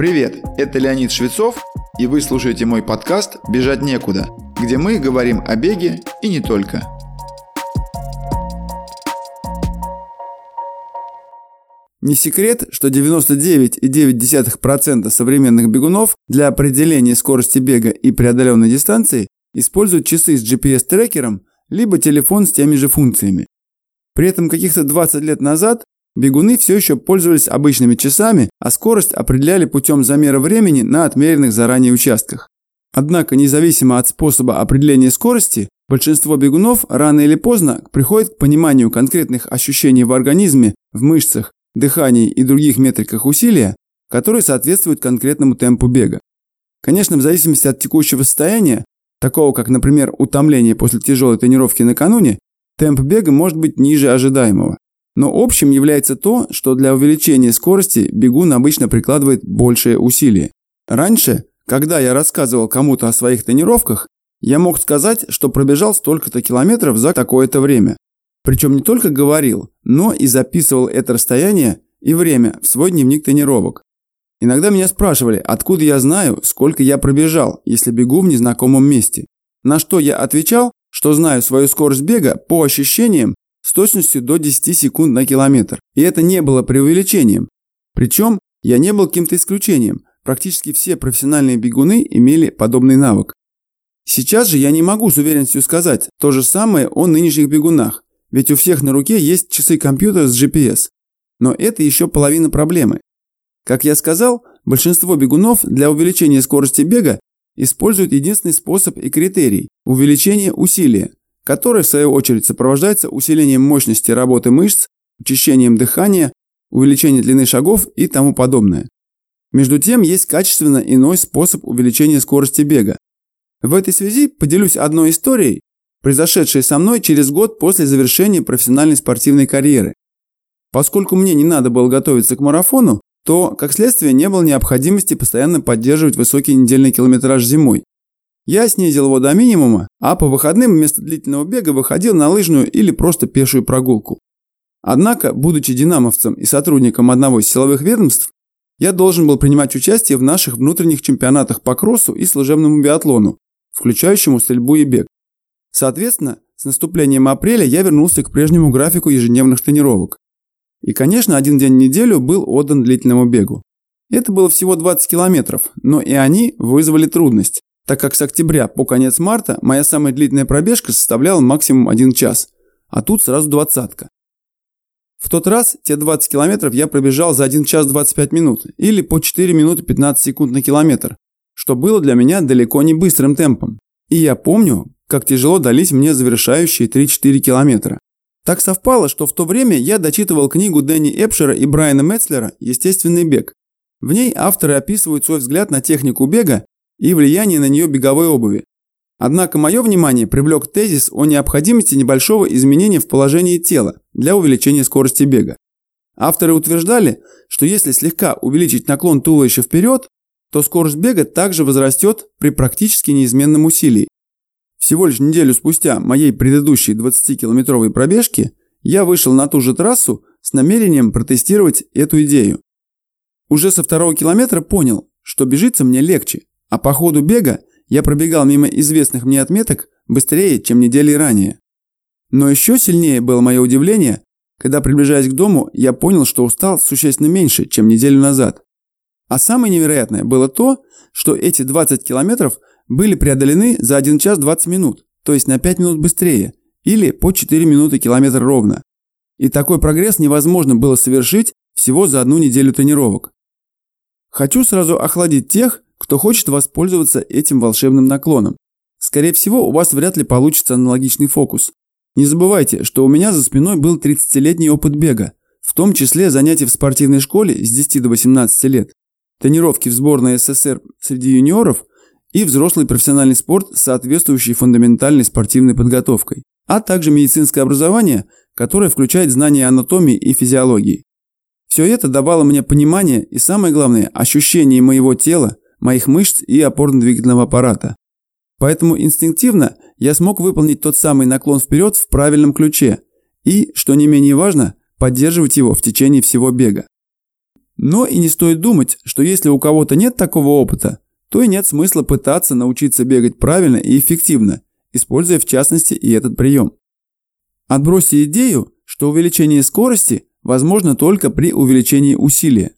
Привет, это Леонид Швецов, и вы слушаете мой подкаст «Бежать некуда», где мы говорим о беге и не только. Не секрет, что 99,9% современных бегунов для определения скорости бега и преодоленной дистанции используют часы с GPS-трекером либо телефон с теми же функциями. При этом каких-то 20 лет назад Бегуны все еще пользовались обычными часами, а скорость определяли путем замера времени на отмеренных заранее участках. Однако, независимо от способа определения скорости, большинство бегунов рано или поздно приходит к пониманию конкретных ощущений в организме, в мышцах, дыхании и других метриках усилия, которые соответствуют конкретному темпу бега. Конечно, в зависимости от текущего состояния, такого как, например, утомление после тяжелой тренировки накануне, темп бега может быть ниже ожидаемого. Но общим является то, что для увеличения скорости бегун обычно прикладывает большее усилие. Раньше, когда я рассказывал кому-то о своих тренировках, я мог сказать, что пробежал столько-то километров за такое-то время. Причем не только говорил, но и записывал это расстояние и время в свой дневник тренировок. Иногда меня спрашивали, откуда я знаю, сколько я пробежал, если бегу в незнакомом месте. На что я отвечал, что знаю свою скорость бега по ощущениям с точностью до 10 секунд на километр. И это не было преувеличением. Причем я не был каким-то исключением. Практически все профессиональные бегуны имели подобный навык. Сейчас же я не могу с уверенностью сказать то же самое о нынешних бегунах, ведь у всех на руке есть часы-компьютер с GPS. Но это еще половина проблемы. Как я сказал, большинство бегунов для увеличения скорости бега используют единственный способ и критерий – увеличение усилия которое в свою очередь сопровождается усилением мощности работы мышц, учащением дыхания, увеличением длины шагов и тому подобное. Между тем, есть качественно иной способ увеличения скорости бега. В этой связи поделюсь одной историей, произошедшей со мной через год после завершения профессиональной спортивной карьеры. Поскольку мне не надо было готовиться к марафону, то, как следствие, не было необходимости постоянно поддерживать высокий недельный километраж зимой. Я снизил его до минимума, а по выходным вместо длительного бега выходил на лыжную или просто пешую прогулку. Однако, будучи динамовцем и сотрудником одного из силовых ведомств, я должен был принимать участие в наших внутренних чемпионатах по кроссу и служебному биатлону, включающему стрельбу и бег. Соответственно, с наступлением апреля я вернулся к прежнему графику ежедневных тренировок. И, конечно, один день в неделю был отдан длительному бегу. Это было всего 20 километров, но и они вызвали трудность так как с октября по конец марта моя самая длительная пробежка составляла максимум 1 час, а тут сразу двадцатка. В тот раз те 20 километров я пробежал за 1 час 25 минут или по 4 минуты 15 секунд на километр, что было для меня далеко не быстрым темпом. И я помню, как тяжело дались мне завершающие 3-4 километра. Так совпало, что в то время я дочитывал книгу Дэнни Эпшера и Брайана Метцлера «Естественный бег». В ней авторы описывают свой взгляд на технику бега и влияние на нее беговой обуви. Однако мое внимание привлек тезис о необходимости небольшого изменения в положении тела для увеличения скорости бега. Авторы утверждали, что если слегка увеличить наклон туловища вперед, то скорость бега также возрастет при практически неизменном усилии. Всего лишь неделю спустя моей предыдущей 20-километровой пробежки я вышел на ту же трассу с намерением протестировать эту идею. Уже со второго километра понял, что бежится мне легче, а по ходу бега я пробегал мимо известных мне отметок быстрее, чем недели ранее. Но еще сильнее было мое удивление, когда, приближаясь к дому, я понял, что устал существенно меньше, чем неделю назад. А самое невероятное было то, что эти 20 километров были преодолены за 1 час 20 минут, то есть на 5 минут быстрее, или по 4 минуты километр ровно. И такой прогресс невозможно было совершить всего за одну неделю тренировок. Хочу сразу охладить тех, кто хочет воспользоваться этим волшебным наклоном. Скорее всего, у вас вряд ли получится аналогичный фокус. Не забывайте, что у меня за спиной был 30-летний опыт бега, в том числе занятия в спортивной школе с 10 до 18 лет, тренировки в сборной СССР среди юниоров и взрослый профессиональный спорт с соответствующей фундаментальной спортивной подготовкой, а также медицинское образование, которое включает знания анатомии и физиологии. Все это давало мне понимание и, самое главное, ощущение моего тела, моих мышц и опорно-двигательного аппарата. Поэтому инстинктивно я смог выполнить тот самый наклон вперед в правильном ключе и, что не менее важно, поддерживать его в течение всего бега. Но и не стоит думать, что если у кого-то нет такого опыта, то и нет смысла пытаться научиться бегать правильно и эффективно, используя в частности и этот прием. Отбросьте идею, что увеличение скорости возможно только при увеличении усилия.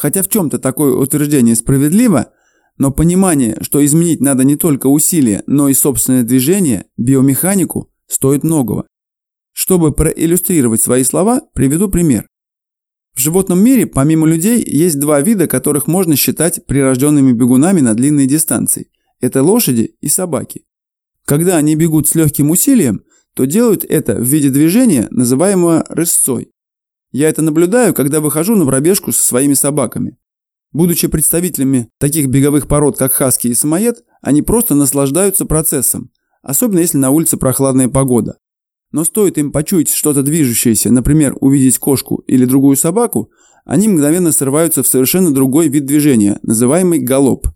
Хотя в чем-то такое утверждение справедливо, но понимание, что изменить надо не только усилия, но и собственное движение, биомеханику, стоит многого. Чтобы проиллюстрировать свои слова, приведу пример. В животном мире, помимо людей, есть два вида, которых можно считать прирожденными бегунами на длинные дистанции. Это лошади и собаки. Когда они бегут с легким усилием, то делают это в виде движения, называемого рысцой. Я это наблюдаю, когда выхожу на пробежку со своими собаками. Будучи представителями таких беговых пород, как хаски и самоед, они просто наслаждаются процессом, особенно если на улице прохладная погода. Но стоит им почуять что-то движущееся, например, увидеть кошку или другую собаку, они мгновенно срываются в совершенно другой вид движения, называемый галоп.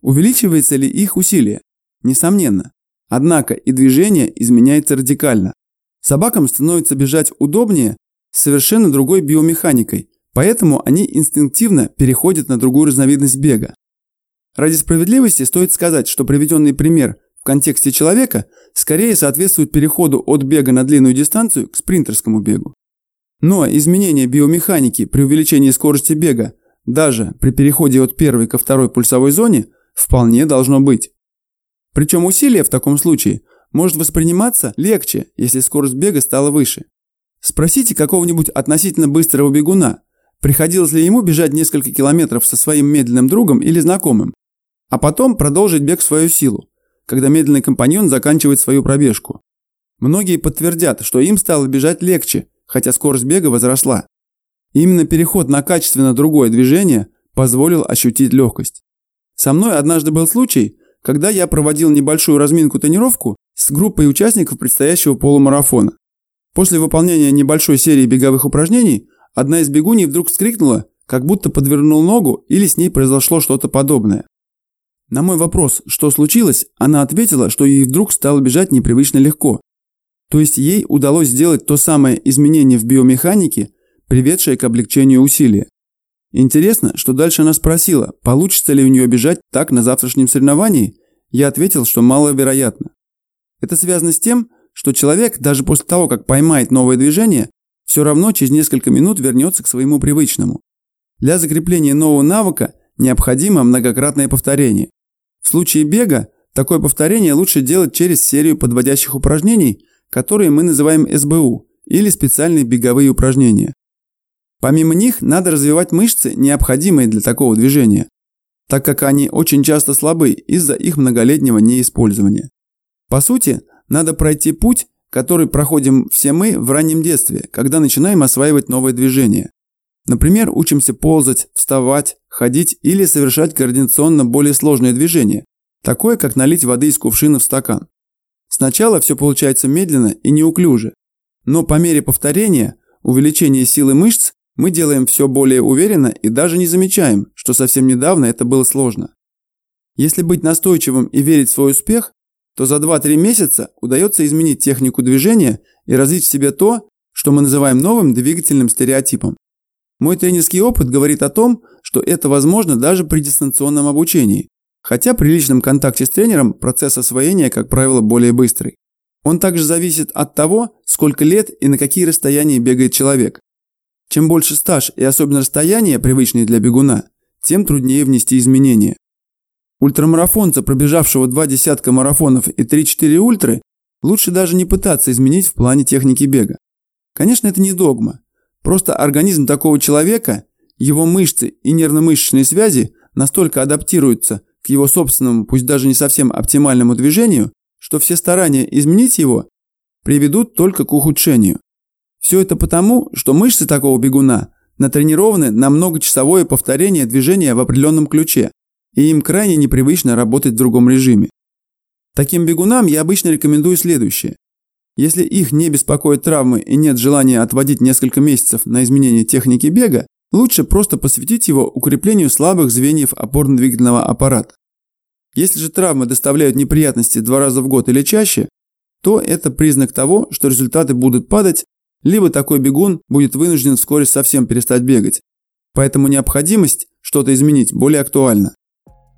Увеличивается ли их усилие? Несомненно. Однако и движение изменяется радикально. Собакам становится бежать удобнее с совершенно другой биомеханикой, поэтому они инстинктивно переходят на другую разновидность бега. Ради справедливости стоит сказать, что приведенный пример в контексте человека скорее соответствует переходу от бега на длинную дистанцию к спринтерскому бегу. Но изменение биомеханики при увеличении скорости бега даже при переходе от первой ко второй пульсовой зоне вполне должно быть. Причем усилие в таком случае может восприниматься легче, если скорость бега стала выше. Спросите какого-нибудь относительно быстрого бегуна, приходилось ли ему бежать несколько километров со своим медленным другом или знакомым, а потом продолжить бег в свою силу когда медленный компаньон заканчивает свою пробежку. Многие подтвердят, что им стало бежать легче, хотя скорость бега возросла. именно переход на качественно другое движение позволил ощутить легкость. Со мной однажды был случай, когда я проводил небольшую разминку-тренировку с группой участников предстоящего полумарафона. После выполнения небольшой серии беговых упражнений одна из бегуней вдруг вскрикнула, как будто подвернул ногу или с ней произошло что-то подобное. На мой вопрос, что случилось, она ответила, что ей вдруг стало бежать непривычно легко. То есть ей удалось сделать то самое изменение в биомеханике, приведшее к облегчению усилия. Интересно, что дальше она спросила, получится ли у нее бежать так на завтрашнем соревновании. Я ответил, что маловероятно. Это связано с тем, что человек, даже после того, как поймает новое движение, все равно через несколько минут вернется к своему привычному. Для закрепления нового навыка необходимо многократное повторение. В случае бега такое повторение лучше делать через серию подводящих упражнений, которые мы называем СБУ или специальные беговые упражнения. Помимо них надо развивать мышцы, необходимые для такого движения, так как они очень часто слабы из-за их многолетнего неиспользования. По сути, надо пройти путь, который проходим все мы в раннем детстве, когда начинаем осваивать новые движения. Например, учимся ползать, вставать, ходить или совершать координационно более сложные движения, такое как налить воды из кувшина в стакан. Сначала все получается медленно и неуклюже, но по мере повторения, увеличения силы мышц, мы делаем все более уверенно и даже не замечаем, что совсем недавно это было сложно. Если быть настойчивым и верить в свой успех, то за 2-3 месяца удается изменить технику движения и развить в себе то, что мы называем новым двигательным стереотипом. Мой тренерский опыт говорит о том, что это возможно даже при дистанционном обучении, хотя при личном контакте с тренером процесс освоения, как правило, более быстрый. Он также зависит от того, сколько лет и на какие расстояния бегает человек. Чем больше стаж и особенно расстояния, привычные для бегуна, тем труднее внести изменения. Ультрамарафонца, пробежавшего два десятка марафонов и 3-4 ультры, лучше даже не пытаться изменить в плане техники бега. Конечно, это не догма, Просто организм такого человека, его мышцы и нервно-мышечные связи настолько адаптируются к его собственному, пусть даже не совсем оптимальному движению, что все старания изменить его приведут только к ухудшению. Все это потому, что мышцы такого бегуна натренированы на многочасовое повторение движения в определенном ключе, и им крайне непривычно работать в другом режиме. Таким бегунам я обычно рекомендую следующее. Если их не беспокоят травмы и нет желания отводить несколько месяцев на изменение техники бега, лучше просто посвятить его укреплению слабых звеньев опорно-двигательного аппарата. Если же травмы доставляют неприятности два раза в год или чаще, то это признак того, что результаты будут падать, либо такой бегун будет вынужден вскоре совсем перестать бегать. Поэтому необходимость что-то изменить более актуальна.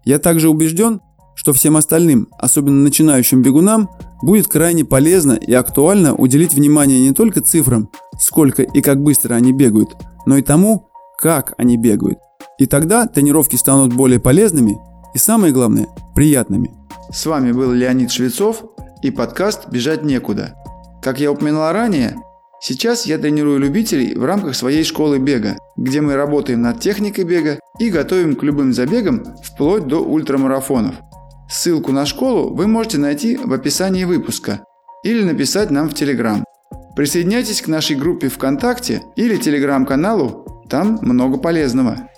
Я также убежден, что всем остальным, особенно начинающим бегунам, будет крайне полезно и актуально уделить внимание не только цифрам, сколько и как быстро они бегают, но и тому, как они бегают. И тогда тренировки станут более полезными и, самое главное, приятными. С вами был Леонид Швецов и подкаст «Бежать некуда». Как я упоминал ранее, сейчас я тренирую любителей в рамках своей школы бега, где мы работаем над техникой бега и готовим к любым забегам вплоть до ультрамарафонов. Ссылку на школу вы можете найти в описании выпуска или написать нам в Телеграм. Присоединяйтесь к нашей группе ВКонтакте или Телеграм-каналу, там много полезного.